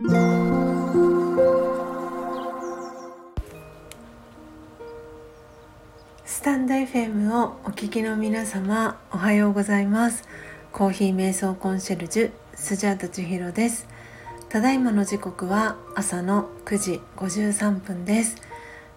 スタンド FM をお聞きの皆様おはようございます。コーヒー瞑想コンシェルジュスジャータ千尋です。ただいまの時刻は朝の9時53分です。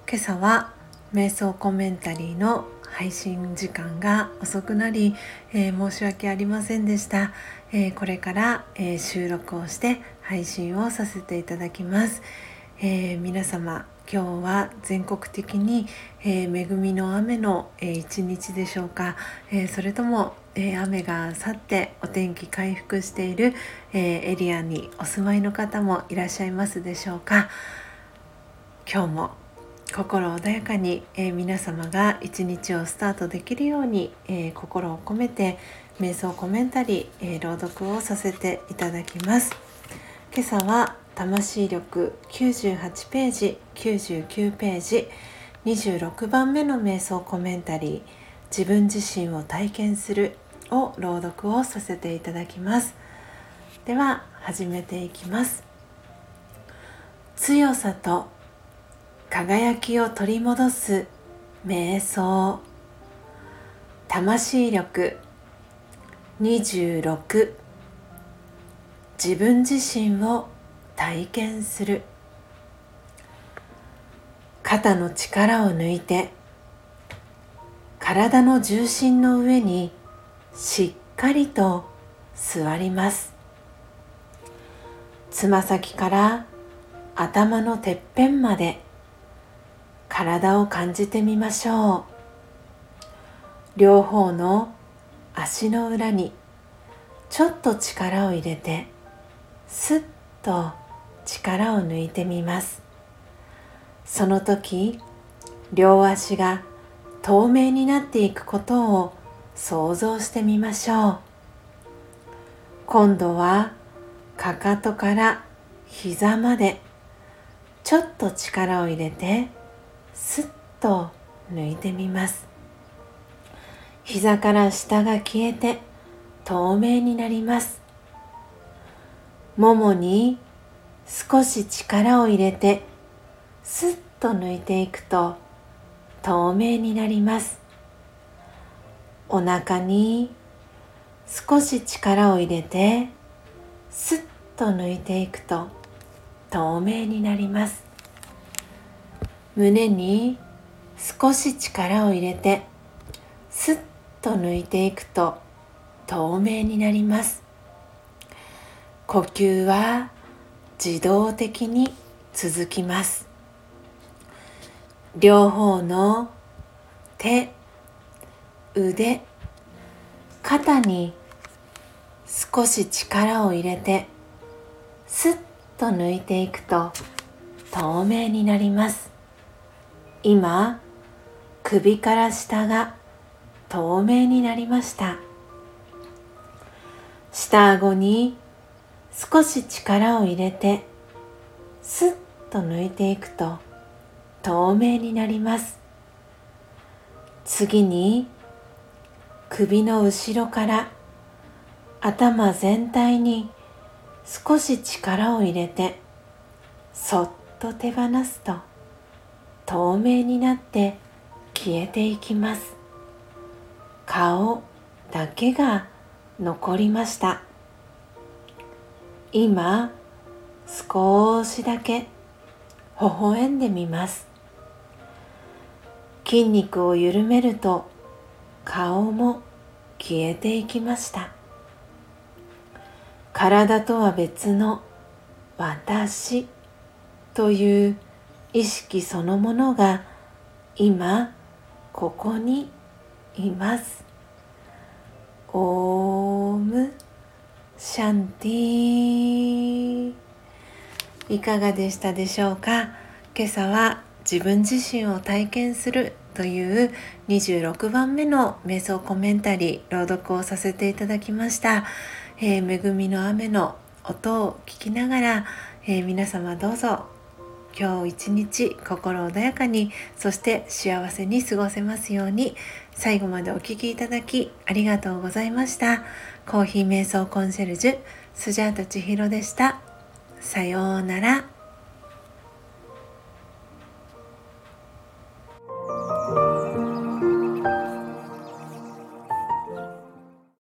今朝は瞑想コメンタリーの配信時間が遅くなり、えー、申し訳ありませんでした、えー、これから、えー、収録をして配信をさせていただきます、え皆様今日は全国的に、え恵みの雨の、え一日でしょうか、えそれとも、え雨が去ってお天気回復している、えエリアにお住まいの方もいらっしゃいますでしょうか。今日も心穏やかに、えー、皆様が一日をスタートできるように、えー、心を込めて瞑想コメンタリー、えー、朗読をさせていただきます。今朝は魂力98ページ99ページ26番目の瞑想コメンタリー自分自身を体験するを朗読をさせていただきます。では始めていきます。強さと輝きを取り戻す瞑想。魂力。26自分自身を体験する。肩の力を抜いて体の重心の上にしっかりと座ります。つま先から頭のてっぺんまで体を感じてみましょう。両方の足の裏にちょっと力を入れてスッと力を抜いてみます。その時両足が透明になっていくことを想像してみましょう。今度はかかとから膝までちょっと力を入れてスッと抜いてみます。膝から下が消えて透明になります。ももに少し力を入れてスッと抜いていくと透明になります。お腹に少し力を入れてスッと抜いていくと透明になります。胸に少し力を入れてスッと抜いていくと透明になります。呼吸は自動的に続きます。両方の手腕肩に少し力を入れてスッと抜いていくと透明になります。今首から下が透明になりました。下顎に少し力を入れてスッと抜いていくと透明になります。次に首の後ろから頭全体に少し力を入れてそっと手放すと透明になって消えていきます。顔だけが残りました。今少しだけ微笑んでみます。筋肉を緩めると顔も消えていきました。体とは別の私という意識そのものが今ここにいます。オームシャンティいかがでしたでしょうか？今朝は自分自身を体験するという26番目の瞑想コメンタリー朗読をさせていただきました、えー、恵みの雨の音を聞きながら、えー、皆様どうぞ今日一日心穏やかにそして幸せに過ごせますように最後までお聴きいただきありがとうございましたコーヒー瞑想コンシェルジュスジャータ千尋でしたさようなら。